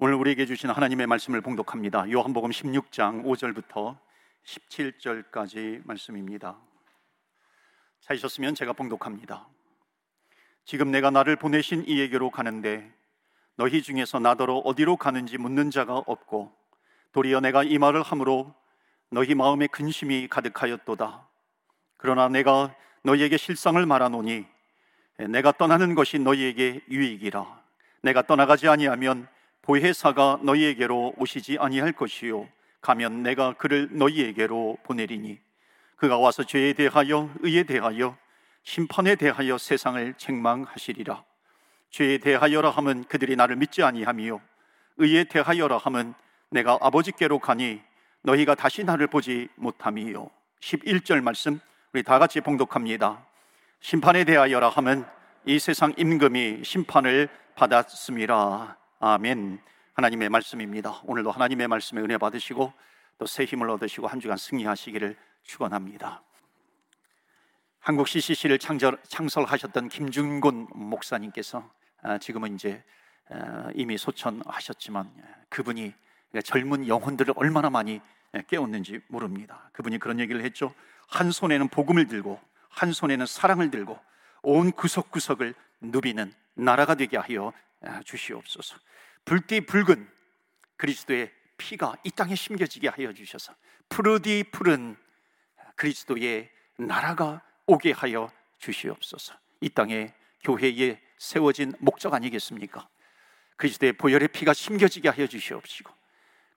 오늘 우리에게 주신 하나님의 말씀을 봉독합니다. 요한복음 16장 5절부터 17절까지 말씀입니다. 찾으셨으면 제가 봉독합니다. 지금 내가 나를 보내신 이에게로 가는데 너희 중에서 나더러 어디로 가는지 묻는 자가 없고 도리어 내가 이 말을 함으로 너희 마음에 근심이 가득하였도다. 그러나 내가 너희에게 실상을 말하노니 내가 떠나는 것이 너희에게 유익이라. 내가 떠나가지 아니하면 보혜사가 너희에게로 오시지 아니할 것이요. 가면 내가 그를 너희에게로 보내리니 그가 와서 죄에 대하여 의에 대하여 심판에 대하여 세상을 책망하시리라. 죄에 대하여라 하면 그들이 나를 믿지 아니하며 의에 대하여라 하면 내가 아버지께로 가니 너희가 다시 나를 보지 못함이요. 11절 말씀 우리 다 같이 봉독합니다. 심판에 대하여라 하면 이 세상 임금이 심판을 받았습니다 아멘. 하나님의 말씀입니다. 오늘도 하나님의 말씀에 은혜 받으시고 또 새 힘을 얻으시고 한 주간 승리하시기를 축원합니다. 한국 CCC를 창설, 창설하셨던 김준곤 목사님께서 아, 지금은 이제 아, 이미 소천하셨지만 그분이 젊은 영혼들을 얼마나 많이 깨웠는지 모릅니다. 그분이 그런 얘기를 했죠. 한 손에는 복음을 들고 한 손에는 사랑을 들고 온 구석구석을 누비는 나라가 되게 하여 아, 주시옵소서. 불띠 붉은 그리스도의 피가 이 땅에 심겨지게 하여 주셔서 푸르디 푸른 그리스도의 나라가 오게 하여 주시옵소서. 이 땅에 교회에 세워진 목적 아니겠습니까? 그리스도의 보혈의 피가 심겨지게 하여 주시옵시고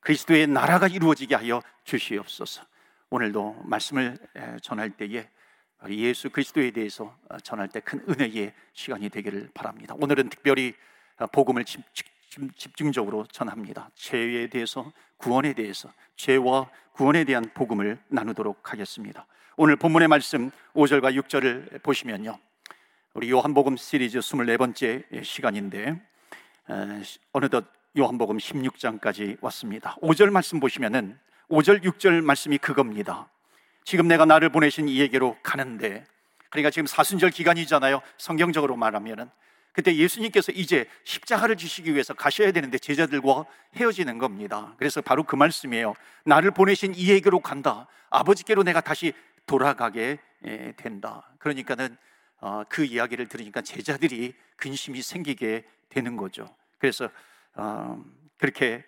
그리스도의 나라가 이루어지게 하여 주시옵소서. 오늘도 말씀을 전할 때에 예수 그리스도에 대해서 전할 때 큰 은혜의 시간이 되기를 바랍니다. 오늘은 특별히 복음을 집중 적으로 전합니다. 죄에 대해서, 구원에 대해서, 죄와 구원에 대한 복음을 나누도록 하겠습니다. 오늘 본문의 말씀 5절과 6절을 보시면요. 우리 요한복음 시리즈 24번째 시간인데 어느덧 요한복음 16장까지 왔습니다. 5절 말씀 보시면은 5절 6절 말씀이 그겁니다. 지금 내가 나를 보내신 이에게로 가는데 그러니까 지금 사순절 기간이잖아요. 성경적으로 말하면은 그때 예수님께서 이제 십자가를 지시기 위해서 가셔야 되는데 제자들과 헤어지는 겁니다. 그래서 바로 그 말씀이에요. 나를 보내신 이에게로 간다. 아버지께로 내가 다시 돌아가게 예, 된다. 그러니까는 어, 그 이야기를 들으니까 제자들이 근심이 생기게 되는 거죠. 그래서 어, 그렇게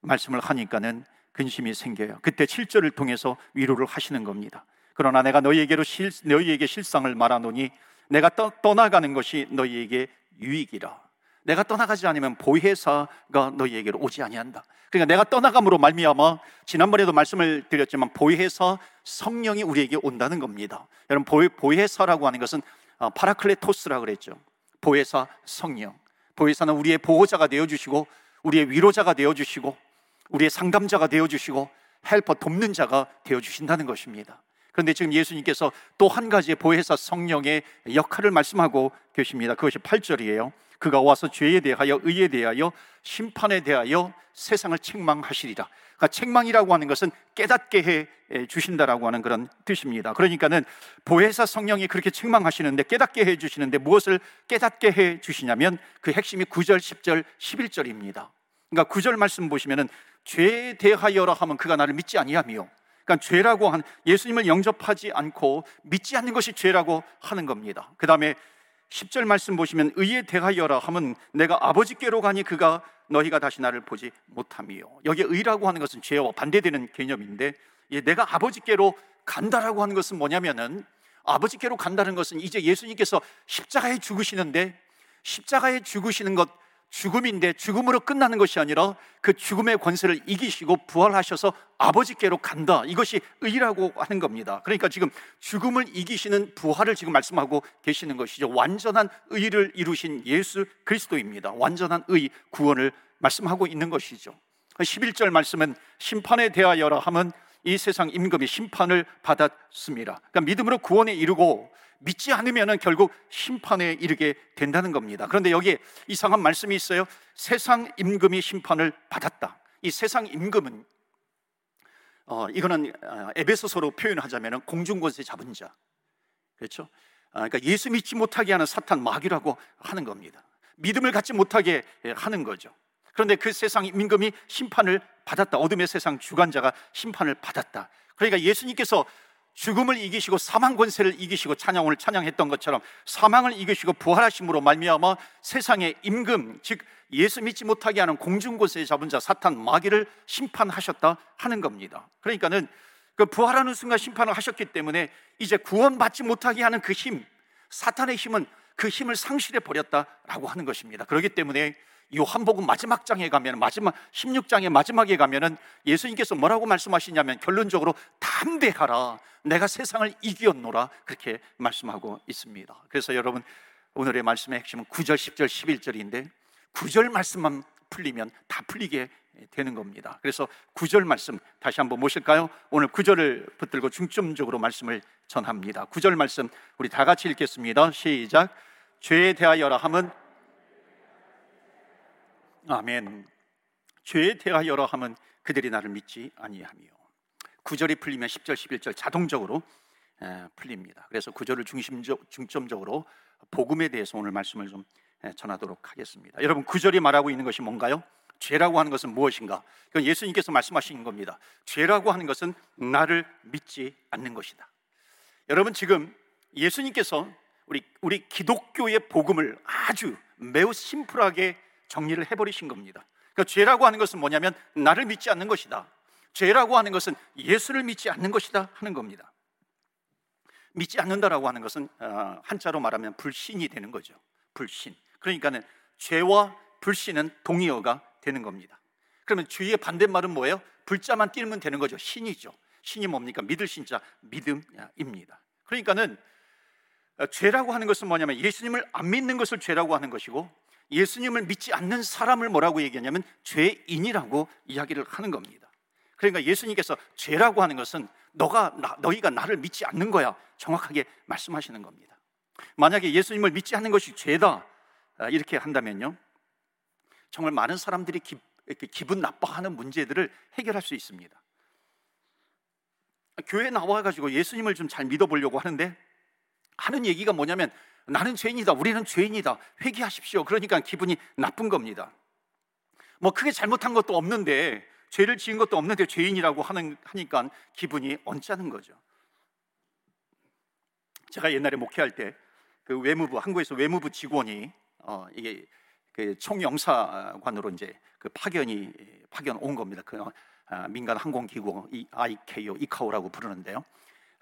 말씀을 하니까는 근심이 생겨요. 그때 7절을 통해서 위로를 하시는 겁니다. 그러나 내가 너희에게로 실, 너희에게 실상을 말하노니 내가 떠, 떠나가는 것이 너희에게 유익이라. 내가 떠나가지 않으면 보혜사가 너희에게로 오지 아니한다. 그러니까 내가 떠나감으로 말미암아 지난번에도 말씀을 드렸지만 보혜사 성령이 우리에게 온다는 겁니다. 여러분 보혜사라고 하는 것은 어, 파라클레토스라 그랬죠. 보혜사 성령. 보혜사는 우리의 보호자가 되어 주시고 우리의 위로자가 되어 주시고 우리의 상담자가 되어 주시고 helper 돕는 자가 되어 주신다는 것입니다. 그런데 지금 예수님께서 또 한 가지의 보혜사 성령의 역할을 말씀하고 계십니다. 그것이 8절이에요. 그가 와서 죄에 대하여 의에 대하여 심판에 대하여 세상을 책망하시리라. 그러니까 책망이라고 하는 것은 깨닫게 해 주신다라고 하는 그런 뜻입니다. 그러니까는 보혜사 성령이 그렇게 책망하시는데 깨닫게 해 주시는데 무엇을 깨닫게 해 주시냐면 그 핵심이 9절, 10절, 11절입니다. 그러니까 9절 말씀 보시면은 죄에 대하여라 하면 그가 나를 믿지 아니하며 그러니까 죄라고 한 예수님을 영접하지 않고 믿지 않는 것이 죄라고 하는 겁니다. 그 다음에 10절 말씀 보시면 의에 대하여라 하면 내가 아버지께로 가니 그가 너희가 다시 나를 보지 못함이요. 여기 의라고 하는 것은 죄와 반대되는 개념인데 예, 내가 아버지께로 간다라고 하는 것은 뭐냐면은 아버지께로 간다는 것은 이제 예수님께서 십자가에 죽으시는데 십자가에 죽으시는 것 죽음인데 죽음으로 끝나는 것이 아니라 그 죽음의 권세를 이기시고 부활하셔서 아버지께로 간다. 이것이 의라고 하는 겁니다. 그러니까 지금 죽음을 이기시는 부활을 지금 말씀하고 계시는 것이죠. 완전한 의를 이루신 예수 그리스도입니다. 완전한 의, 구원을 말씀하고 있는 것이죠. 11절 말씀은 심판에 대하여라 하면 이 세상 임금이 심판을 받았습니다. 그러니까 믿음으로 구원에 이르고 믿지 않으면 결국 심판에 이르게 된다는 겁니다. 그런데 여기에 이상한 말씀이 있어요. 세상 임금이 심판을 받았다. 이 세상 임금은 어, 이거는 어, 에베소서로 표현하자면 공중권세 잡은 자. 그렇죠? 아, 그러니까 예수 믿지 못하게 하는 사탄 마귀라고 하는 겁니다. 믿음을 갖지 못하게 하는 거죠. 그런데 그 세상 임금이 심판을 받았다. 어둠의 세상 주관자가 심판을 받았다. 그러니까 예수님께서 죽음을 이기시고 사망 권세를 이기시고 찬양 오늘 찬양했던 것처럼 사망을 이기시고 부활하심으로 말미암아 세상의 임금 즉 예수 믿지 못하게 하는 공중 권세에 잡은 자 사탄 마귀를 심판하셨다 하는 겁니다. 그러니까는 그 부활하는 순간 심판을 하셨기 때문에 이제 구원받지 못하게 하는 그 힘, 사탄의 힘은 그 힘을 상실해 버렸다라고 하는 것입니다. 그렇기 때문에 요한복음 마지막 장에 가면 마지막 16장의 마지막에 가면은 예수님께서 뭐라고 말씀하시냐면 결론적으로 담대하라 내가 세상을 이기었노라 그렇게 말씀하고 있습니다. 그래서 여러분 오늘의 말씀의 핵심은 9절, 10절, 11절인데 9절 말씀만 풀리면 다 풀리게 되는 겁니다. 그래서 9절 말씀 다시 한번 모실까요? 오늘 9절을 붙들고 중점적으로 말씀을 전합니다. 9절 말씀 우리 다 같이 읽겠습니다. 시작. 죄에 대하여라 함은 아멘. 죄에 대하여라 함은 그들이 나를 믿지 아니하며 9절이 풀리면 10절, 11절 자동적으로 풀립니다. 그래서 9절을 중심적, 중점적으로 복음에 대해서 오늘 말씀을 좀 전하도록 하겠습니다. 여러분 9절이 말하고 있는 것이 뭔가요? 죄라고 하는 것은 무엇인가? 그건 예수님께서 말씀하신 겁니다. 죄라고 하는 것은 나를 믿지 않는 것이다. 여러분 지금 예수님께서 우리 우리 기독교의 복음을 아주 매우 심플하게 정리를 해버리신 겁니다. 그러니까 죄라고 하는 것은 뭐냐면 나를 믿지 않는 것이다. 죄라고 하는 것은 예수를 믿지 않는 것이다 하는 겁니다. 믿지 않는다라고 하는 것은 어, 한자로 말하면 불신이 되는 거죠. 불신. 그러니까는 죄와 불신은 동의어가 되는 겁니다. 그러면 주의 반대말은 뭐예요? 불자만 띄면 되는 거죠. 신이죠. 신이 뭡니까? 믿을 신자 믿음입니다. 그러니까는 어, 죄라고 하는 것은 뭐냐면 예수님을 안 믿는 것을 죄라고 하는 것이고 예수님을 믿지 않는 사람을 뭐라고 얘기하냐면 죄인이라고 이야기를 하는 겁니다. 그러니까 예수님께서 죄라고 하는 것은 너가 나, 너희가 나를 믿지 않는 거야 정확하게 말씀하시는 겁니다. 만약에 예수님을 믿지 않는 것이 죄다 아, 이렇게 한다면요 정말 많은 사람들이 기, 기분 나빠하는 문제들을 해결할 수 있습니다. 교회 나와가지고 예수님을 좀 잘 믿어보려고 하는데 하는 얘기가 뭐냐면 나는 죄인이다. 우리는 죄인이다. 회개하십시오. 그러니까 기분이 나쁜 겁니다. 뭐 크게 잘못한 것도 없는데 죄를 지은 것도 없는데 죄인이라고 하는 하니까 기분이 언짢은 거죠. 제가 옛날에 목회할 때 그 외무부 한국에서 외무부 직원이 어 이게 그 총영사관으로 이제 그 파견이 파견 온 겁니다. 그 아, 민간 항공기구 IKO 이카오라고 부르는데요.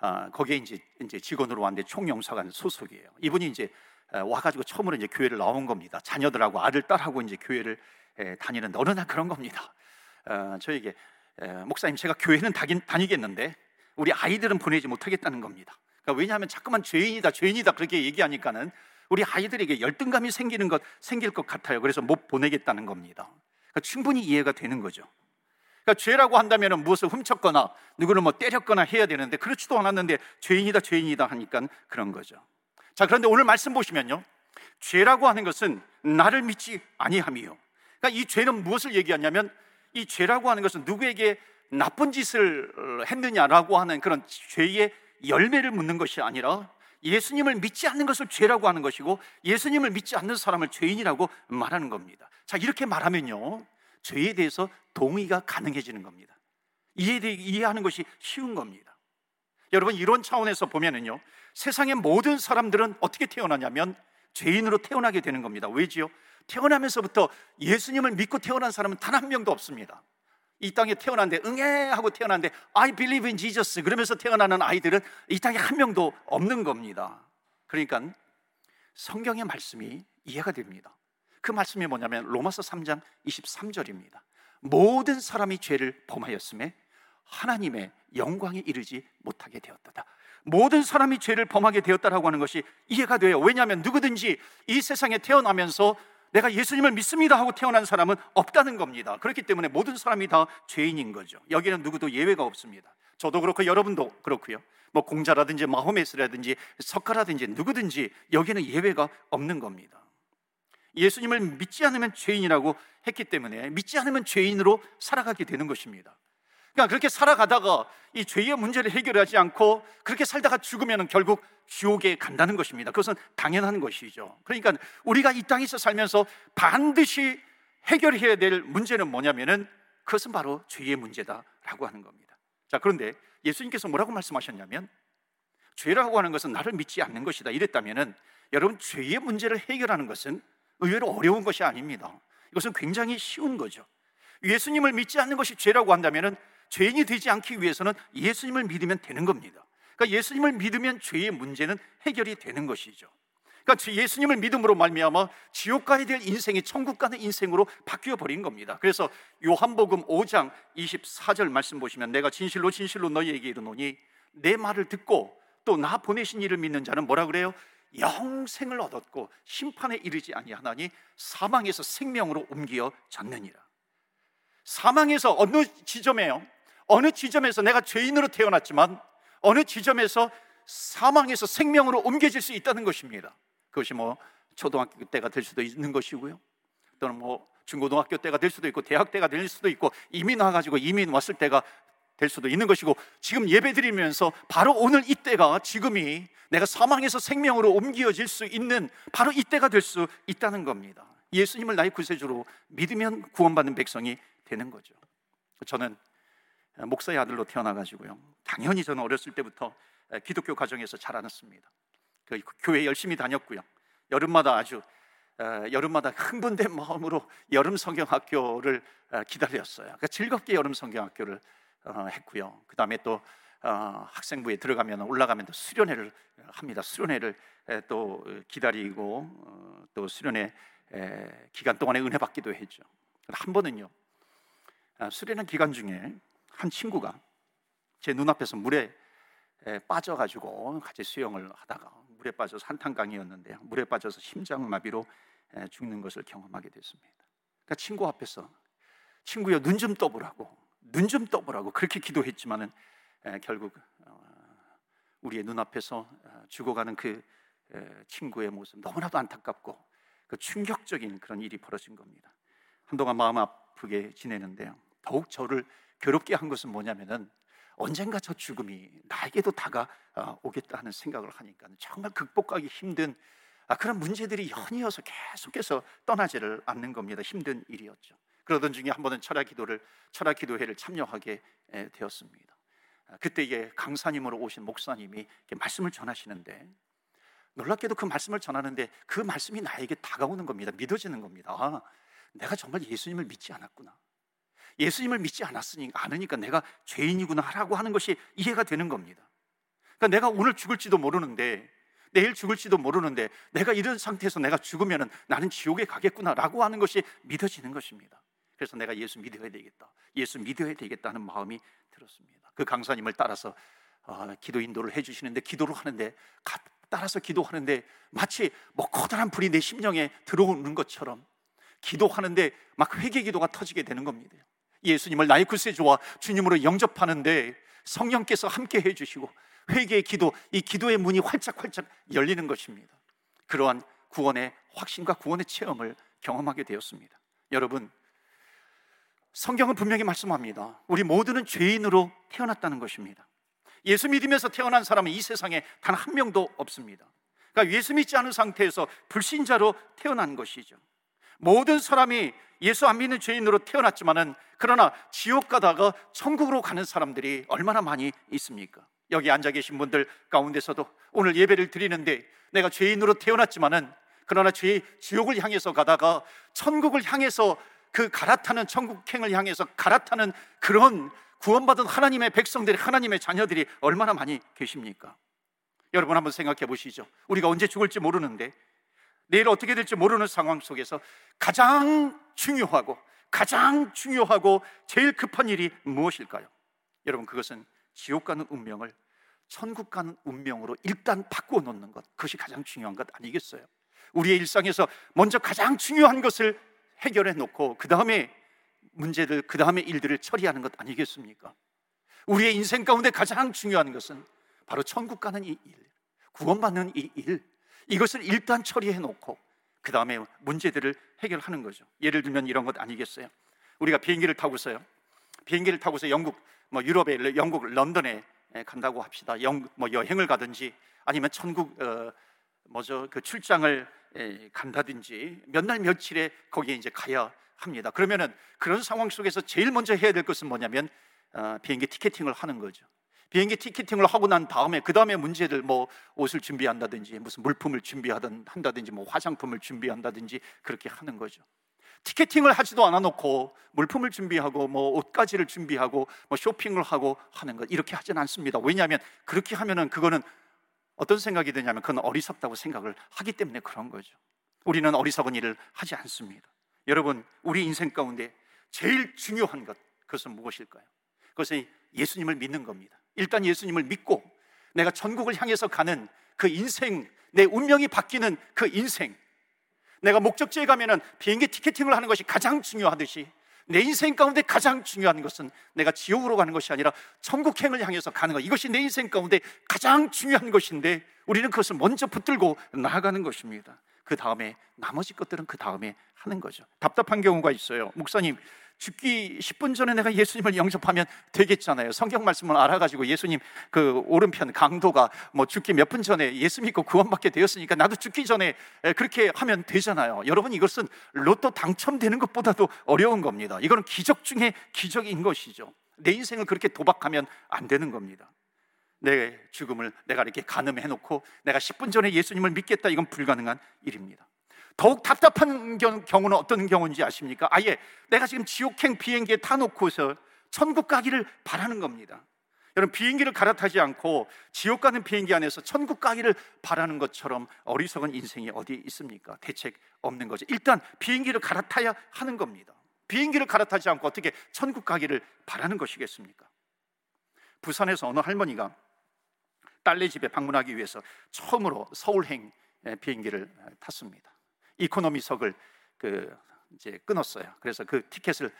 아, 거기에 이제 이제 직원으로 왔는데 총영사관 소속이에요. 이분이 이제 와가지고 처음으로 이제 교회를 나온 겁니다. 자녀들하고 아들 딸하고 이제 교회를 에, 다니는데 어느 날 그런 겁니다. 어, 저에게 에, 목사님 제가 교회는 다니겠는데 우리 아이들은 보내지 못하겠다는 겁니다. 그러니까 왜냐하면 자꾸만 죄인이다 죄인이다 그렇게 얘기하니까는 우리 아이들에게 열등감이 생기는 것 생길 것 같아요. 그래서 못 보내겠다는 겁니다. 그러니까 충분히 이해가 되는 거죠. 그러니까 죄라고 한다면 무엇을 훔쳤거나 누구를 뭐 때렸거나 해야 되는데 그렇지도 않았는데 죄인이다 죄인이다 하니까 그런 거죠. 자 그런데 오늘 말씀 보시면요. 죄라고 하는 것은 나를 믿지 아니함이요. 그러니까 이 죄는 무엇을 얘기하냐면 이 죄라고 하는 것은 누구에게 나쁜 짓을 했느냐라고 하는 그런 죄의 열매를 묻는 것이 아니라 예수님을 믿지 않는 것을 죄라고 하는 것이고 예수님을 믿지 않는 사람을 죄인이라고 말하는 겁니다. 자, 이렇게 말하면요. 죄에 대해서 동의가 가능해지는 겁니다. 이해 이해하는 것이 쉬운 겁니다. 여러분 이런 차원에서 보면은요. 세상의 모든 사람들은 어떻게 태어나냐면 죄인으로 태어나게 되는 겁니다. 왜지요? 태어나면서부터 예수님을 믿고 태어난 사람은 단 한 명도 없습니다. 이 땅에 태어났는데 응애 하고 태어났는데 I believe in Jesus 그러면서 태어나는 아이들은 이 땅에 한 명도 없는 겁니다. 그러니까 성경의 말씀이 이해가 됩니다. 그 말씀이 뭐냐면 로마서 3장 23절입니다. 모든 사람이 죄를 범하였음에 하나님의 영광에 이르지 못하게 되었다. 모든 사람이 죄를 범하게 되었다라고 하는 것이 이해가 돼요. 왜냐하면 누구든지 이 세상에 태어나면서 내가 예수님을 믿습니다 하고 태어난 사람은 없다는 겁니다. 그렇기 때문에 모든 사람이 다 죄인인 거죠. 여기는 누구도 예외가 없습니다. 저도 그렇고 여러분도 그렇고요. 뭐 공자라든지 마호메스라든지 석가라든지 누구든지 여기는 예외가 없는 겁니다. 예수님을 믿지 않으면 죄인이라고 했기 때문에 믿지 않으면 죄인으로 살아가게 되는 것입니다. 그러니까 그렇게 살아가다가 이 죄의 문제를 해결하지 않고 그렇게 살다가 죽으면 결국 지옥에 간다는 것입니다. 그것은 당연한 것이죠. 그러니까 우리가 이 땅에서 살면서 반드시 해결해야 될 문제는 뭐냐면은 그것은 바로 죄의 문제다라고 하는 겁니다. 자, 그런데 예수님께서 뭐라고 말씀하셨냐면 죄라고 하는 것은 나를 믿지 않는 것이다. 이랬다면은 여러분 죄의 문제를 해결하는 것은 의외로 어려운 것이 아닙니다. 이것은 굉장히 쉬운 거죠. 예수님을 믿지 않는 것이 죄라고 한다면은 죄인이 되지 않기 위해서는 예수님을 믿으면 되는 겁니다. 그러니까 예수님을 믿으면 죄의 문제는 해결이 되는 것이죠. 그러니까 예수님을 믿음으로 말미암아 지옥 가야 될 인생이 천국 가는 인생으로 바뀌어 버린 겁니다. 그래서 요한복음 5장 24절 말씀 보시면 내가 진실로 진실로 너희에게 이르노니 내 말을 듣고 또 나 보내신 이를 믿는 자는 뭐라 그래요? 영생을 얻었고 심판에 이르지 아니하나니 사망에서 생명으로 옮겨 졌느니라. 사망에서 어느 지점에요? 어느 지점에서 내가 죄인으로 태어났지만 어느 지점에서 사망에서 생명으로 옮겨질 수 있다는 것입니다. 그것이 뭐 초등학교 때가 될 수도 있는 것이고요. 또는 뭐 중고등학교 때가 될 수도 있고 대학 때가 될 수도 있고 이민 와가지고 이민 왔을 때가 될 수도 있는 것이고 지금 예배 드리면서 바로 오늘 이때가 지금이 내가 사망에서 생명으로 옮겨질 수 있는 바로 이때가 될 수 있다는 겁니다. 예수님을 나의 구세주로 믿으면 구원받는 백성이 되는 거죠. 저는 목사의 아들로 태어나가지고요. 당연히 저는 어렸을 때부터 기독교 가정에서 자라났습니다. 그 교회 열심히 다녔고요. 여름마다 아주 여름마다 흥분된 마음으로 여름 성경학교를 기다렸어요. 그러니까 즐겁게 여름 성경학교를 어, 했고요. 그 다음에 또 어, 학생부에 들어가면 올라가면 또 수련회를 합니다. 수련회를 또 기다리고 어, 또 수련회 기간 동안에 은혜 받기도 했죠. 한 번은요 아, 수련회 기간 중에 한 친구가 제 눈앞에서 물에 빠져가지고 같이 수영을 하다가 물에 빠져서 한탄강이었는데요. 물에 빠져서 심장마비로 죽는 것을 경험하게 됐습니다. 그러니까 친구 앞에서 친구여 눈 좀 떠보라고 눈 좀 떠보라고 그렇게 기도했지만은 결국 어, 우리의 눈앞에서 어, 죽어가는 그 친구의 모습 너무나도 안타깝고 그 충격적인 그런 일이 벌어진 겁니다. 한동안 마음 아프게 지내는데요. 더욱 저를 괴롭게 한 것은 뭐냐면은 언젠가 저 죽음이 나에게도 다가오겠다 하는 생각을 하니까 정말 극복하기 힘든 아, 그런 문제들이 연이어서 계속해서 떠나지를 않는 겁니다. 힘든 일이었죠. 그러던 중에 한 번은 철학 기도를 철학 기도회를 참여하게 되었습니다. 아, 그때 이게 강사님으로 오신 목사님이 말씀을 전하시는데 놀랍게도 그 말씀을 전하는데 그 말씀이 나에게 다가오는 겁니다. 믿어지는 겁니다. 아, 내가 정말 예수님을 믿지 않았구나. 예수님을 믿지 않았으니 않으니까 내가 죄인이구나 하라고 하는 것이 이해가 되는 겁니다. 그러니까 내가 오늘 죽을지도 모르는데 내일 죽을지도 모르는데 내가 이런 상태에서 내가 죽으면 나는 지옥에 가겠구나라고 하는 것이 믿어지는 것입니다. 그래서 내가 예수 믿어야 되겠다. 예수 믿어야 되겠다는 마음이 들었습니다. 그 강사님을 따라서 어, 기도 인도를 해주시는데 기도를 하는데 따라서 기도하는데 마치 뭐 커다란 불이 내 심령에 들어오는 것처럼 기도하는데 막 회개 기도가 터지게 되는 겁니다. 예수님을 나의 구세주와 주님으로 영접하는데 성령께서 함께 해주시고 회개의 기도, 이 기도의 문이 활짝활짝 열리는 것입니다. 그러한 구원의 확신과 구원의 체험을 경험하게 되었습니다. 여러분, 성경은 분명히 말씀합니다. 우리 모두는 죄인으로 태어났다는 것입니다. 예수 믿으면서 태어난 사람은 이 세상에 단 한 명도 없습니다. 그러니까 예수 믿지 않은 상태에서 불신자로 태어난 것이죠. 모든 사람이 예수 안 믿는 죄인으로 태어났지만은 그러나 지옥 가다가 천국으로 가는 사람들이 얼마나 많이 있습니까? 여기 앉아 계신 분들 가운데서도 오늘 예배를 드리는데 내가 죄인으로 태어났지만은 그러나 죄 지옥을 향해서 가다가 천국을 향해서 그 갈아타는 천국행을 향해서 갈아타는 그런 구원받은 하나님의 백성들이 하나님의 자녀들이 얼마나 많이 계십니까? 여러분 한번 생각해 보시죠. 우리가 언제 죽을지 모르는데 내일 어떻게 될지 모르는 상황 속에서 가장 중요하고 가장 중요하고 제일 급한 일이 무엇일까요? 여러분 그것은 지옥 가는 운명을 천국 가는 운명으로 일단 바꾸어 놓는 것 그것이 가장 중요한 것 아니겠어요? 우리의 일상에서 먼저 가장 중요한 것을 해결해 놓고 그 다음에 문제들 그 다음에 일들을 처리하는 것 아니겠습니까? 우리의 인생 가운데 가장 중요한 것은 바로 천국 가는 이 일, 구원받는 이 일, 이것을 일단 처리해 놓고 그 다음에 문제들을 해결하는 거죠. 예를 들면 이런 것 아니겠어요? 우리가 비행기를 타고서요. 비행기를 타고서 영국, 뭐 유럽에 영국 런던에 간다고 합시다. 영, 뭐 여행을 가든지 아니면 천국 어, 뭐죠 그 출장을 간다든지 몇 날 며칠에 거기에 이제 가야 합니다. 그러면은 그런 상황 속에서 제일 먼저 해야 될 것은 뭐냐면 어, 비행기 티켓팅을 하는 거죠. 비행기 티켓팅을 하고 난 다음에 그 다음에 문제들 뭐 옷을 준비한다든지 무슨 물품을 준비하든 한다든지 뭐 화장품을 준비한다든지 그렇게 하는 거죠. 티켓팅을 하지도 않아 놓고 물품을 준비하고 뭐 옷가지를 준비하고 뭐 쇼핑을 하고 하는 것 이렇게 하진 않습니다. 왜냐하면 그렇게 하면은 그거는 어떤 생각이 드냐면 그건 어리석다고 생각을 하기 때문에 그런 거죠. 우리는 어리석은 일을 하지 않습니다. 여러분, 우리 인생 가운데 제일 중요한 것 그것은 무엇일까요? 그것은 예수님을 믿는 겁니다. 일단 예수님을 믿고 내가 전국을 향해서 가는 그 인생, 내 운명이 바뀌는 그 인생, 내가 목적지에 가면은 비행기 티켓팅을 하는 것이 가장 중요하듯이 내 인생 가운데 가장 중요한 것은 내가 지옥으로 가는 것이 아니라 천국행을 향해서 가는 것. 이것이 내 인생 가운데 가장 중요한 것인데 우리는 그것을 먼저 붙들고 나아가는 것입니다. 그 다음에 나머지 것들은 그 다음에 하는 거죠. 답답한 경우가 있어요. 목사님, 죽기 10분 전에 내가 예수님을 영접하면 되겠잖아요. 성경 말씀을 알아가지고 예수님 그 오른편 강도가 뭐 죽기 몇 분 전에 예수 믿고 구원받게 되었으니까 나도 죽기 전에 그렇게 하면 되잖아요. 여러분 이것은 로또 당첨되는 것보다도 어려운 겁니다. 이거는 기적 중에 기적인 것이죠. 내 인생을 그렇게 도박하면 안 되는 겁니다. 내 죽음을 내가 이렇게 가늠해 놓고 내가 10분 전에 예수님을 믿겠다 이건 불가능한 일입니다. 더욱 답답한 경우는 어떤 경우인지 아십니까? 아예 내가 지금 지옥행 비행기에 타놓고서 천국 가기를 바라는 겁니다. 여러분 비행기를 갈아타지 않고 지옥 가는 비행기 안에서 천국 가기를 바라는 것처럼 어리석은 인생이 어디 있습니까? 대책 없는 거죠. 일단 비행기를 갈아타야 하는 겁니다. 비행기를 갈아타지 않고 어떻게 천국 가기를 바라는 것이겠습니까? 부산에서 어느 할머니가 딸네 집에 방문하기 위해서 처음으로 서울행 비행기를 탔습니다. 이코노미석을 그 이제 끊었어요. 그래서 그 티켓을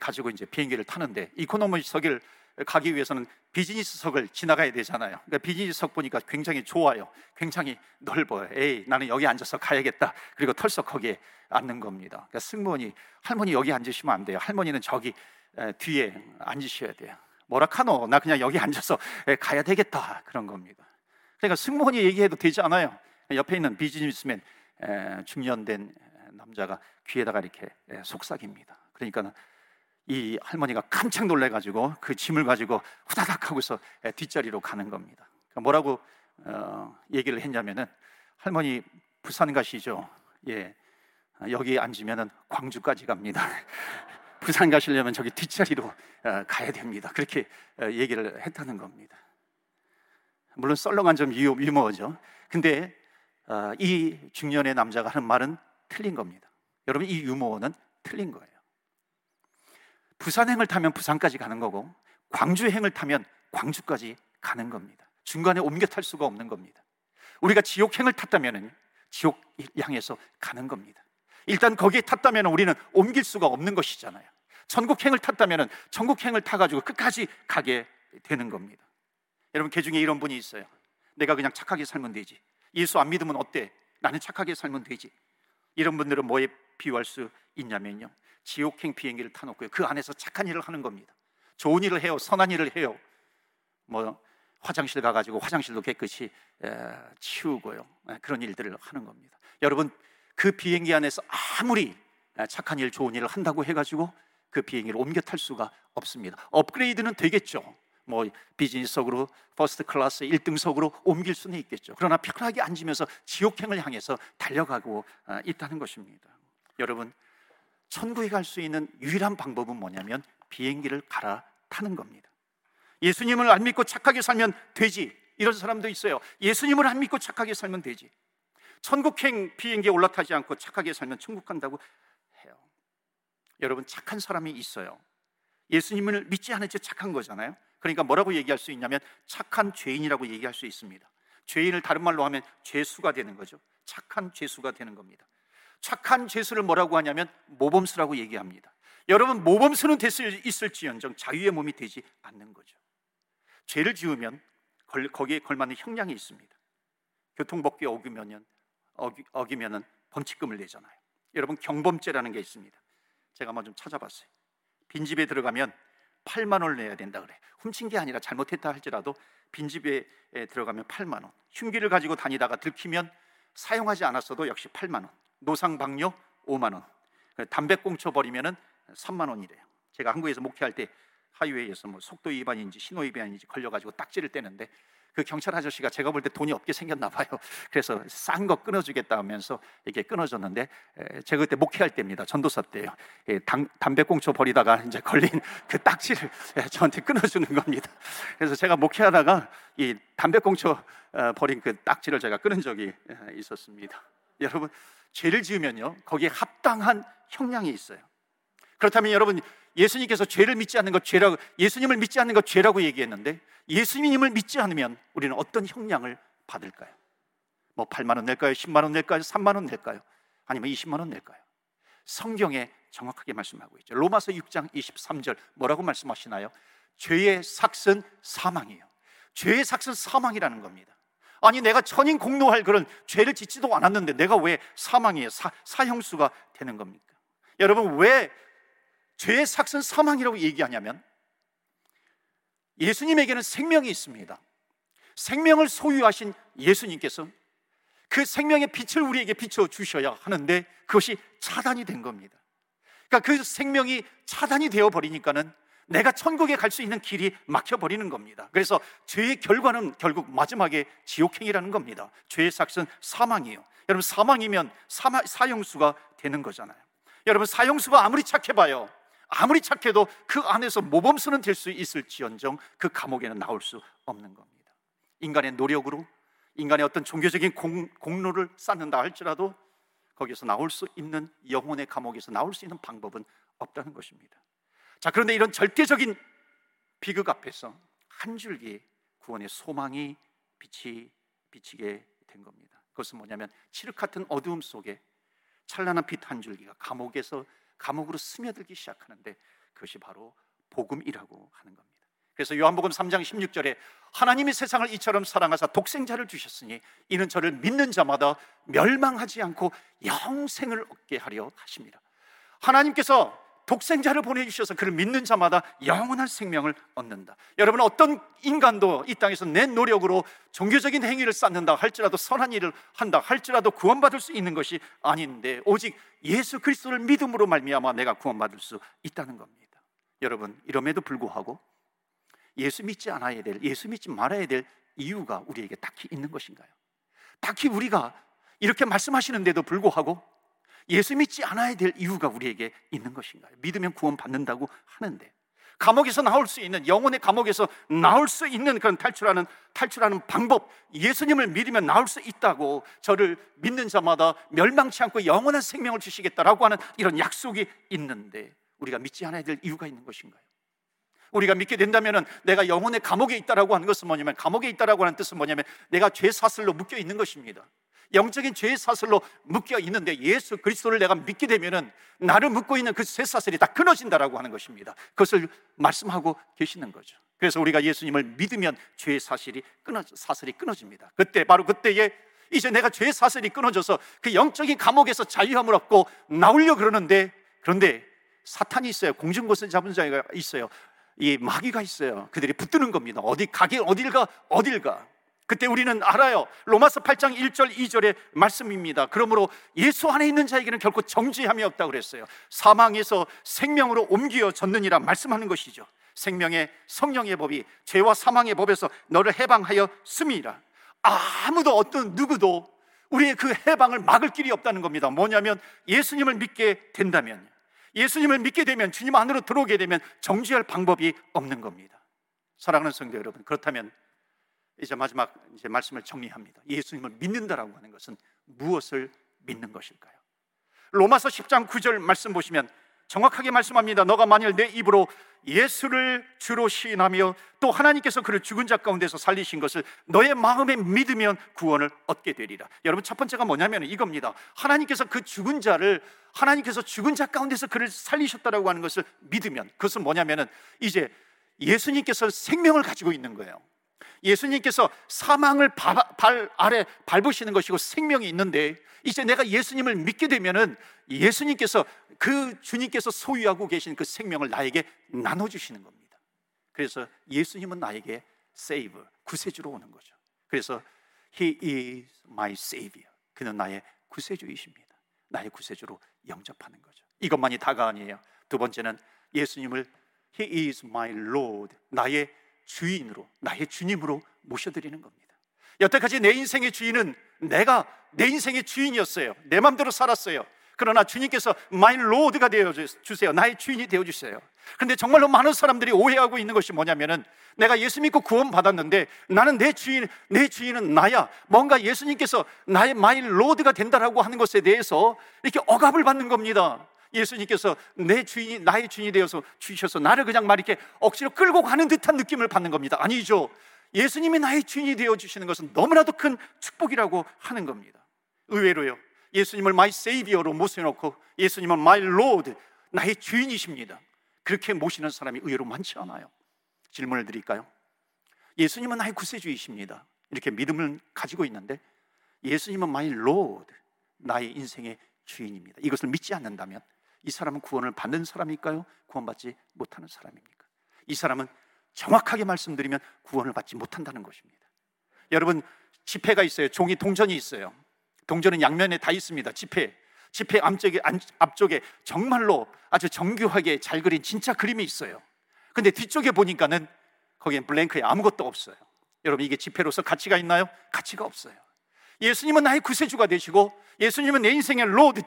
가지고 이제 비행기를 타는데 이코노미석을 가기 위해서는 비즈니스석을 지나가야 되잖아요. 그러니까 비즈니스석 보니까 굉장히 좋아요. 굉장히 넓어요. 에이, 나는 여기 앉아서 가야겠다. 그리고 털썩 거기에 앉는 겁니다. 그러니까 승무원이 할머니 여기 앉으시면 안 돼요. 할머니는 저기 뒤에 앉으셔야 돼요. 뭐라 카노? 나 그냥 여기 앉아서 가야 되겠다. 그런 겁니다. 그러니까 승무원이 얘기해도 되지 않아요. 옆에 있는 비즈니스맨 중년된 남자가 귀에다가 이렇게 속삭입니다. 그러니까 이 할머니가 깜짝 놀래가지고 그 짐을 가지고 후다닥 하고서 뒷자리로 가는 겁니다. 그러니까 뭐라고 어, 얘기를 했냐면은 할머니 부산 가시죠? 예, 여기 앉으면은 광주까지 갑니다. 부산 가시려면 저기 뒷자리로 어, 가야 됩니다. 그렇게 어, 얘기를 했다는 겁니다. 물론 썰렁한 점 유머죠. 근데 어, 이 중년의 남자가 하는 말은 틀린 겁니다. 여러분 이 유머는 틀린 거예요. 부산행을 타면 부산까지 가는 거고 광주행을 타면 광주까지 가는 겁니다. 중간에 옮겨 탈 수가 없는 겁니다. 우리가 지옥행을 탔다면 지옥 향해서 가는 겁니다. 일단 거기에 탔다면 우리는 옮길 수가 없는 것이잖아요. 천국행을 탔다면 천국행을 타가지고 끝까지 가게 되는 겁니다. 여러분, 개 중에 이런 분이 있어요. 내가 그냥 착하게 살면 되지. 예수 안 믿으면 어때? 나는 착하게 살면 되지. 이런 분들은 뭐에 비유할 수 있냐면요. 지옥행 비행기를 타놓고요. 그 안에서 착한 일을 하는 겁니다. 좋은 일을 해요. 선한 일을 해요. 뭐 화장실 가가지고 화장실도 깨끗이 치우고요. 그런 일들을 하는 겁니다. 여러분 그 비행기 안에서 아무리 착한 일, 좋은 일을 한다고 해가지고 그 비행기를 옮겨 탈 수가 없습니다. 업그레이드는 되겠죠. 뭐 비즈니스석으로 first class 1등석으로 옮길 수는 있겠죠. 그러나 편하게 앉으면서 지옥행을 향해서 달려가고 어, 있다는 것입니다. 여러분, 천국에 갈 수 있는 유일한 방법은 뭐냐면 비행기를 갈아타는 겁니다. 예수님을 안 믿고 착하게 살면 되지. 이런 사람도 있어요. 예수님을 안 믿고 착하게 살면 되지. 천국행 비행기에 올라타지 않고 착하게 살면 천국 간다고 해요. 여러분 착한 사람이 있어요. 예수님을 믿지 않은 채 착한 거잖아요. 그러니까 뭐라고 얘기할 수 있냐면 착한 죄인이라고 얘기할 수 있습니다. 죄인을 다른 말로 하면 죄수가 되는 거죠. 착한 죄수가 되는 겁니다. 착한 죄수를 뭐라고 하냐면 모범수라고 얘기합니다. 여러분 모범수는 됐을 있을지언정 자유의 몸이 되지 않는 거죠. 죄를 지으면 거기에 걸맞는 형량이 있습니다. 교통법규에 어기면은 어기, 어기면은 범칙금을 내잖아요. 여러분 경범죄라는 게 있습니다. 제가 한번 좀 찾아봤어요. 빈집에 들어가면 8만 원을 내야 된다 그래. 훔친 게 아니라 잘못했다 할지라도 빈집에 들어가면 8만 원. 흉기를 가지고 다니다가 들키면 사용하지 않았어도 역시 8만 원. 노상 방뇨 5만 원. 그 담배 꽁초 버리면은 3만 원이래요. 제가 한국에서 목회할 때 하이웨이에서 뭐 속도 위반인지 신호 위반인지 걸려가지고 딱지를 떼는데 그 경찰 아저씨가 제가 볼 때 돈이 없게 생겼나 봐요. 그래서 싼 거 끊어주겠다 하면서 이렇게 끊어줬는데 제가 그때 목회할 때입니다. 전도사 때요. 담배꽁초 버리다가 이제 걸린 그 딱지를 저한테 끊어주는 겁니다. 그래서 제가 목회하다가 이 담배꽁초 어, 버린 그 딱지를 제가 끊은 적이 있었습니다. 여러분 죄를 지으면요 거기에 합당한 형량이 있어요. 그렇다면 여러분 예수님께서 죄를 믿지 않는 것 죄라고 예수님을 믿지 않는 것 죄라고 얘기했는데 예수님을 믿지 않으면 우리는 어떤 형량을 받을까요? 뭐 8만 원 낼까요? 10만 원 낼까요? 3만 원 낼까요? 아니면 20만 원 낼까요? 성경에 정확하게 말씀하고 있죠. 로마서 6장 23절 뭐라고 말씀하시나요? 죄의 삭은 사망이에요. 죄의 삭은 사망이라는 겁니다. 아니 내가 천인 공로할 그런 죄를 짓지도 않았는데 내가 왜 사망이에요? 사, 사형수가 되는 겁니까? 여러분 왜 죄의 삭은 사망이라고 얘기하냐면 예수님에게는 생명이 있습니다. 생명을 소유하신 예수님께서 그 생명의 빛을 우리에게 비춰 주셔야 하는데 그것이 차단이 된 겁니다. 그러니까 그 생명이 차단이 되어 버리니까는 내가 천국에 갈 수 있는 길이 막혀 버리는 겁니다. 그래서 죄의 결과는 결국 마지막에 지옥행이라는 겁니다. 죄의 삭은 사망이에요. 여러분 사망이면 사마, 사형수가 되는 거잖아요. 여러분 사형수가 아무리 착해봐요. 아무리 착해도 그 안에서 모범수는 될 수 있을지언정 그 감옥에는 나올 수 없는 겁니다. 인간의 노력으로 인간의 어떤 종교적인 공, 공로를 쌓는다 할지라도 거기서 나올 수 있는 영혼의 감옥에서 나올 수 있는 방법은 없다는 것입니다. 자, 그런데 이런 절대적인 비극 앞에서 한 줄기 구원의 소망이 빛이 비치게 된 겁니다. 그것은 뭐냐면 칠흑 같은 어두움 속에 찬란한 빛 한 줄기가 감옥에서 감옥으로 스며들기 시작하는데 그것이 바로 복음이라고 하는 겁니다. 그래서 요한복음 3장 16절에 하나님이 세상을 이처럼 사랑하사 독생자를 주셨으니 이는 저를 믿는 자마다 멸망하지 않고 영생을 얻게 하려 하십니다. 하나님께서 독생자를 보내주셔서 그를 믿는 자마다 영원한 생명을 얻는다. 여러분 어떤 인간도 이 땅에서 내 노력으로 종교적인 행위를 쌓는다 할지라도 선한 일을 한다 할지라도 구원받을 수 있는 것이 아닌데 오직 예수 그리스도를 믿음으로 말미암아 내가 구원받을 수 있다는 겁니다. 여러분 이럼에도 불구하고 예수 믿지 않아야 될, 예수 믿지 말아야 될 이유가 우리에게 딱히 있는 것인가요? 딱히 우리가 이렇게 말씀하시는데도 불구하고 예수 믿지 않아야 될 이유가 우리에게 있는 것인가요? 믿으면 구원 받는다고 하는데 감옥에서 나올 수 있는 영혼의 감옥에서 나올 수 있는 그런 탈출하는 탈출하는 방법 예수님을 믿으면 나올 수 있다고 저를 믿는 자마다 멸망치 않고 영원한 생명을 주시겠다라고 하는 이런 약속이 있는데 우리가 믿지 않아야 될 이유가 있는 것인가요? 우리가 믿게 된다면 내가 영혼의 감옥에 있다라고 하는 것은 뭐냐면 감옥에 있다라고 하는 뜻은 뭐냐면 내가 죄 사슬로 묶여 있는 것입니다. 영적인 죄의 사슬로 묶여 있는데 예수 그리스도를 내가 믿게 되면은 나를 묶고 있는 그 쇠 사슬이 다 끊어진다라고 하는 것입니다. 그것을 말씀하고 계시는 거죠. 그래서 우리가 예수님을 믿으면 죄의 사슬이 끊어 사슬이 끊어집니다. 그때 바로 그때에 이제 내가 죄의 사슬이 끊어져서 그 영적인 감옥에서 자유함을 얻고 나오려 그러는데 그런데 사탄이 있어요. 공중곳을 잡은 자가 있어요. 이 마귀가 있어요. 그들이 붙드는 겁니다. 어디 가긴 어딜 가 어딜 가. 그때 우리는 알아요. 로마서 8장 1절 2절의 말씀입니다. 그러므로 예수 안에 있는 자에게는 결코 정죄함이 없다고 그랬어요. 사망에서 생명으로 옮겨졌느니라 말씀하는 것이죠. 생명의 성령의 법이 죄와 사망의 법에서 너를 해방하여 씀이라. 아무도 어떤 누구도 우리의 그 해방을 막을 길이 없다는 겁니다. 뭐냐면 예수님을 믿게 된다면 예수님을 믿게 되면 주님 안으로 들어오게 되면 정죄할 방법이 없는 겁니다. 사랑하는 성도 여러분, 그렇다면 이제 마지막 이제 말씀을 정리합니다. 예수님을 믿는다라고 하는 것은 무엇을 믿는 것일까요? 로마서 10장 9절 말씀 보시면 정확하게 말씀합니다. 너가 만일 내 입으로 예수를 주로 시인하며 또 하나님께서 그를 죽은 자 가운데서 살리신 것을 너의 마음에 믿으면 구원을 얻게 되리라. 여러분 첫 번째가 뭐냐면 이겁니다. 하나님께서 그 죽은 자를 하나님께서 죽은 자 가운데서 그를 살리셨다라고 하는 것을 믿으면 그것은 뭐냐면은 이제 예수님께서 생명을 가지고 있는 거예요. 예수님께서 사망을 발, 발 아래 밟으시는 것이고 생명이 있는데 이제 내가 예수님을 믿게 되면은 예수님께서 그 주님께서 소유하고 계신 그 생명을 나에게 나눠 주시는 겁니다. 그래서 예수님은 나에게 save 구세주로 오는 거죠. 그래서 he is my savior. 그는 나의 구세주이십니다. 나의 구세주로 영접하는 거죠. 이것만이 다가 아니에요. 두 번째는 예수님을 He is my Lord. 나의 주인으로, 나의 주님으로 모셔드리는 겁니다. 여태까지 내 인생의 주인은 내가 내 인생의 주인이었어요. 내 마음대로 살았어요. 그러나 주님께서 my Lord가 되어 주세요. 나의 주인이 되어 주세요. 근데 정말로 많은 사람들이 오해하고 있는 것이 뭐냐면은 내가 예수 믿고 구원 받았는데 나는 내 주인 내 주인은 나야. 뭔가 예수님께서 나의 my Lord가 된다라고 하는 것에 대해서 이렇게 억압을 받는 겁니다. 예수님께서 내 주인이 나의 주인이 되어서 주셔서 나를 그냥 말 이렇게 억지로 끌고 가는 듯한 느낌을 받는 겁니다. 아니죠. 예수님이 나의 주인이 되어 주시는 것은 너무나도 큰 축복이라고 하는 겁니다. 의외로요. 예수님을 my savior로 모셔놓고 예수님은 my Lord 나의 주인이십니다. 그렇게 모시는 사람이 의외로 많지 않아요. 질문을 드릴까요? 예수님은 나의 구세주이십니다. 이렇게 믿음을 가지고 있는데 예수님은 my Lord 나의 인생의 주인입니다. 이것을 믿지 않는다면 이 사람은 구원을 받는 사람일까요? 구원받지 못하는 사람입니까? 이 사람은 정확하게 말씀드리면 구원을 받지 못한다는 것입니다. 여러분 지폐가 있어요. 종이 동전이 있어요. 동전은 양면에 다 있습니다. 지폐. 지폐 앞쪽에, 앞쪽에 정말로 아주 정교하게 잘 그린 진짜 그림이 있어요. 근데 뒤쪽에 보니까는 거기엔 blank에 아무것도 없어요. 여러분 이게 지폐로서 가치가 있나요? 가치가 없어요. 예수님은 나의 구세주가 되시고 예수님은 내 인생의 Lord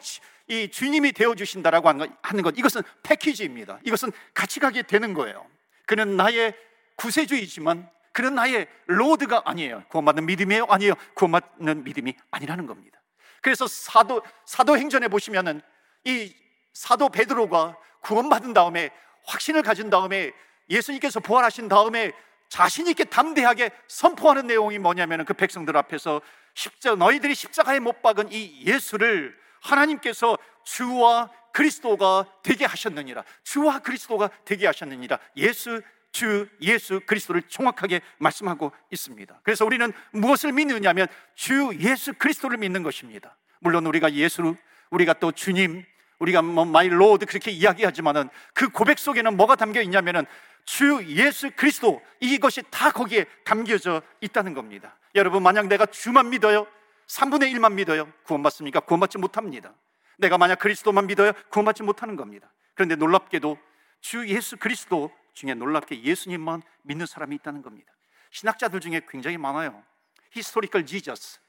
이 주님이 되어 주신다라고 하는 것 이것은 패키지입니다. 이것은 같이 가게 되는 거예요. 그는 나의 구세주이지만 그는 나의 Lord가 아니에요. 구원받는 믿음이에요? 아니에요. 구원받는 믿음이 아니라는 겁니다. 그래서 사도 사도행전에 보시면은 이 사도 베드로가 구원받은 다음에 확신을 가진 다음에 예수님께서 부활하신 다음에 자신 있게 담대하게 선포하는 내용이 뭐냐면 그 백성들 앞에서 십자 너희들이 십자가에 못 박은 이 예수를 하나님께서 주와 그리스도가 되게 하셨느니라. 주와 그리스도가 되게 하셨느니라. 예수 주 예수 그리스도를 정확하게 말씀하고 있습니다. 그래서 우리는 무엇을 믿느냐면 주 예수 그리스도를 믿는 것입니다. 물론 우리가 예수, 우리가 또 주님, 우리가 뭐 my Lord 그렇게 이야기하지만은 그 고백 속에는 뭐가 담겨 있냐면은 주 예수 그리스도 이것이 다 거기에 담겨져 있다는 겁니다. 여러분 만약 내가 주만 믿어요, 3분의 1만 믿어요, 구원받습니까? 구원받지 못합니다. 내가 만약 그리스도만 믿어요, 구원받지 못하는 겁니다. 그런데 놀랍게도 주 예수 그리스도 중에 놀랍게 예수님만 믿는 사람이 있다는 겁니다. 신학자들 중에 굉장히 많아요. historical Jesus.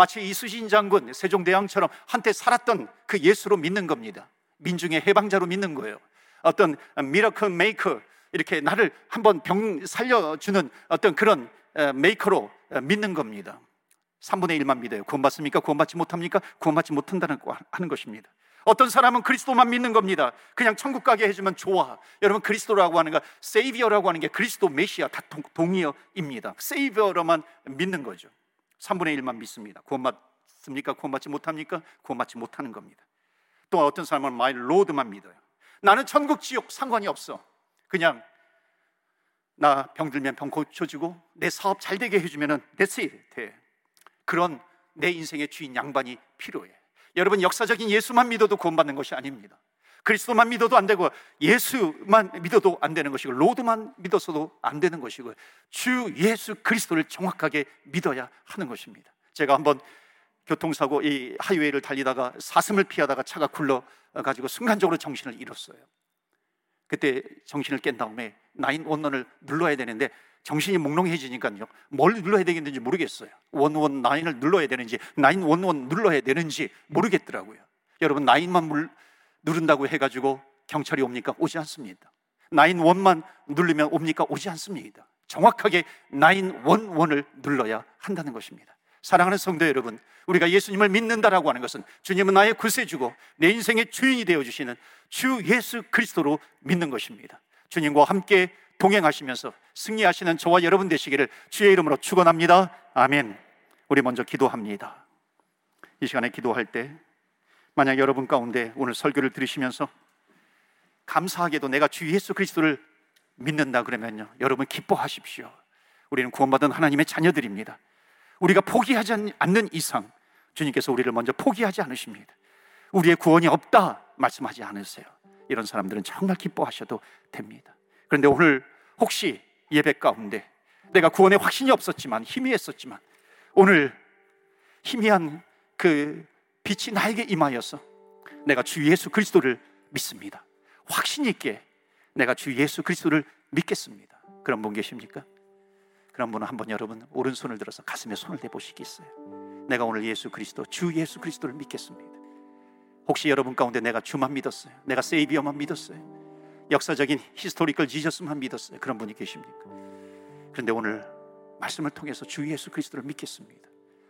마치 이순신 장군 세종대왕처럼 한때 살았던 그 예수로 믿는 겁니다. 민중의 해방자로 믿는 거예요. 어떤 miracle maker 이렇게 나를 한번 병 살려주는 어떤 그런 메이커로 믿는 겁니다. 3분의 1만 믿어요. 구원받습니까? 구원받지 못합니까? 구원받지 못한다는 하는 것입니다. 어떤 사람은 그리스도만 믿는 겁니다. 그냥 천국 가게 해주면 좋아. 여러분 그리스도라고 하는 거, Savior라고 하는 게 그리스도 메시아 다 동의어입니다. Savior로만 믿는 거죠. 3분의 1만 믿습니다. 구원 받습니까? 구원 받지 못합니까? 구원 받지 못하는 겁니다. 또 어떤 사람은 my Lord만 믿어요. 나는 천국 지옥 상관이 없어. 그냥 나 병들면 병 고쳐주고 내 사업 잘 되게 해주면은 it. 돼. 그런 내 인생의 주인 양반이 필요해. 여러분 역사적인 예수만 믿어도 구원받는 것이 아닙니다. 그리스도만 믿어도 안 되고 예수만 믿어도 안 되는 것이고 로드만 믿어서도 안 되는 것이고 주 예수 그리스도를 정확하게 믿어야 하는 것입니다. 제가 한번 교통사고 이 하이웨이를 달리다가 사슴을 피하다가 차가 굴러 가지고 순간적으로 정신을 잃었어요. 그때 정신을 깬 다음에 나인 원원을 눌러야 되는데 정신이 몽롱해지니까요. 뭘 눌러야 되겠는지 모르겠어요. 원원 나인을 눌러야 되는지 나인 원원 눌러야 되는지 모르겠더라고요. 여러분 나인만 물, 누른다고 해가지고 경찰이 옵니까? 오지 않습니다. 나인 원만 누르면 옵니까? 오지 않습니다. 정확하게 나인 원원을 눌러야 한다는 것입니다. 사랑하는 성도 여러분, 우리가 예수님을 믿는다라고 하는 것은 주님은 나의 구세주고 내 인생의 주인이 되어 주시는 주 예수 그리스도로 믿는 것입니다. 주님과 함께 동행하시면서 승리하시는 저와 여러분 되시기를 주의 이름으로 축원합니다. 아멘. 우리 먼저 기도합니다. 이 시간에 기도할 때 만약 여러분 가운데 오늘 설교를 들으시면서 감사하게도 내가 주 예수 그리스도를 믿는다 그러면요. 여러분 기뻐하십시오. 우리는 구원받은 하나님의 자녀들입니다. 우리가 포기하지 않는 이상 주님께서 우리를 먼저 포기하지 않으십니다. 우리의 구원이 없다 말씀하지 않으세요. 이런 사람들은 정말 기뻐하셔도 됩니다. 그런데 오늘 혹시 예배 가운데 내가 구원에 확신이 없었지만 희미했었지만 오늘 희미한 그 빛이 나에게 임하여서 내가 주 예수 그리스도를 믿습니다. 확신 있게 내가 주 예수 그리스도를 믿겠습니다. 그런 분 계십니까? 그런 분은 한번 여러분 오른손을 들어서 가슴에 손을 대보시겠어요? 내가 오늘 예수 그리스도 주 예수 그리스도를 믿겠습니다. 혹시 여러분 가운데 내가 주만 믿었어요? 내가 세이비어만 믿었어요? 역사적인 historical Jesus만 믿었어요. 그런 분이 계십니까? 그런데 오늘 말씀을 통해서 주 예수 그리스도를 믿겠습니다.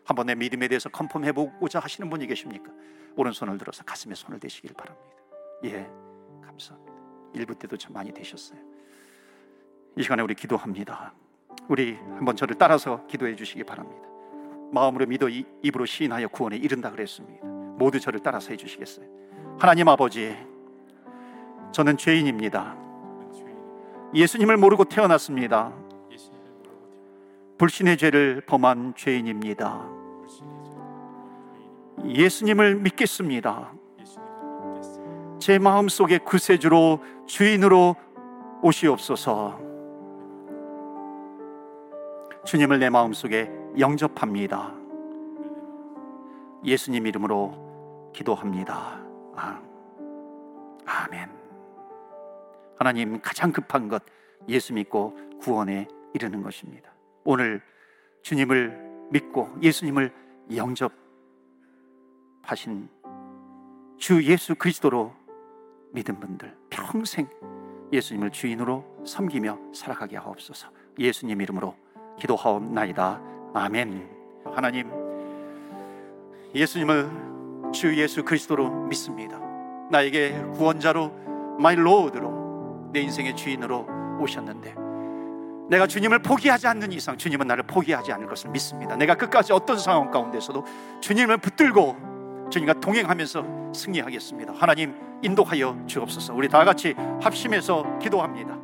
한번 내 믿음에 대해서 confirm해 보고자 하시는 분이 계십니까? 오른손을 들어서 가슴에 손을 대시길 바랍니다. 예, 감사합니다. 일부 때도 참 많이 되셨어요. 이 시간에 우리 기도합니다. 우리 한번 저를 따라서 기도해 주시기 바랍니다. 마음으로 믿어 입으로 시인하여 구원에 이른다 그랬습니다. 모두 저를 따라서 해 주시겠어요? 하나님 아버지, 저는 죄인입니다. 예수님을 모르고 태어났습니다. 불신의 죄를 범한 죄인입니다. 예수님을 믿겠습니다. 제 마음 속에 구세주로 주인으로 오시옵소서. 주님을 내 마음 속에 영접합니다. 예수님 이름으로 기도합니다. 아, 아멘. 하나님 가장 급한 것 예수 믿고 구원에 이르는 것입니다. 오늘 주님을 믿고 예수님을 영접하신 주 예수 그리스도로 믿은 분들 평생 예수님을 주인으로 섬기며 살아가게 하옵소서. 예수님 이름으로 기도하옵나이다. 아멘. 하나님 예수님을 주 예수 그리스도로 믿습니다. 나에게 구원자로 my Lord로 내 인생의 주인으로 오셨는데 내가 주님을 포기하지 않는 이상 주님은 나를 포기하지 않을 것을 믿습니다. 내가 끝까지 어떤 상황 가운데서도 주님을 붙들고 주님과 동행하면서 승리하겠습니다. 하나님 인도하여 주옵소서. 우리 다 같이 합심해서 기도합니다.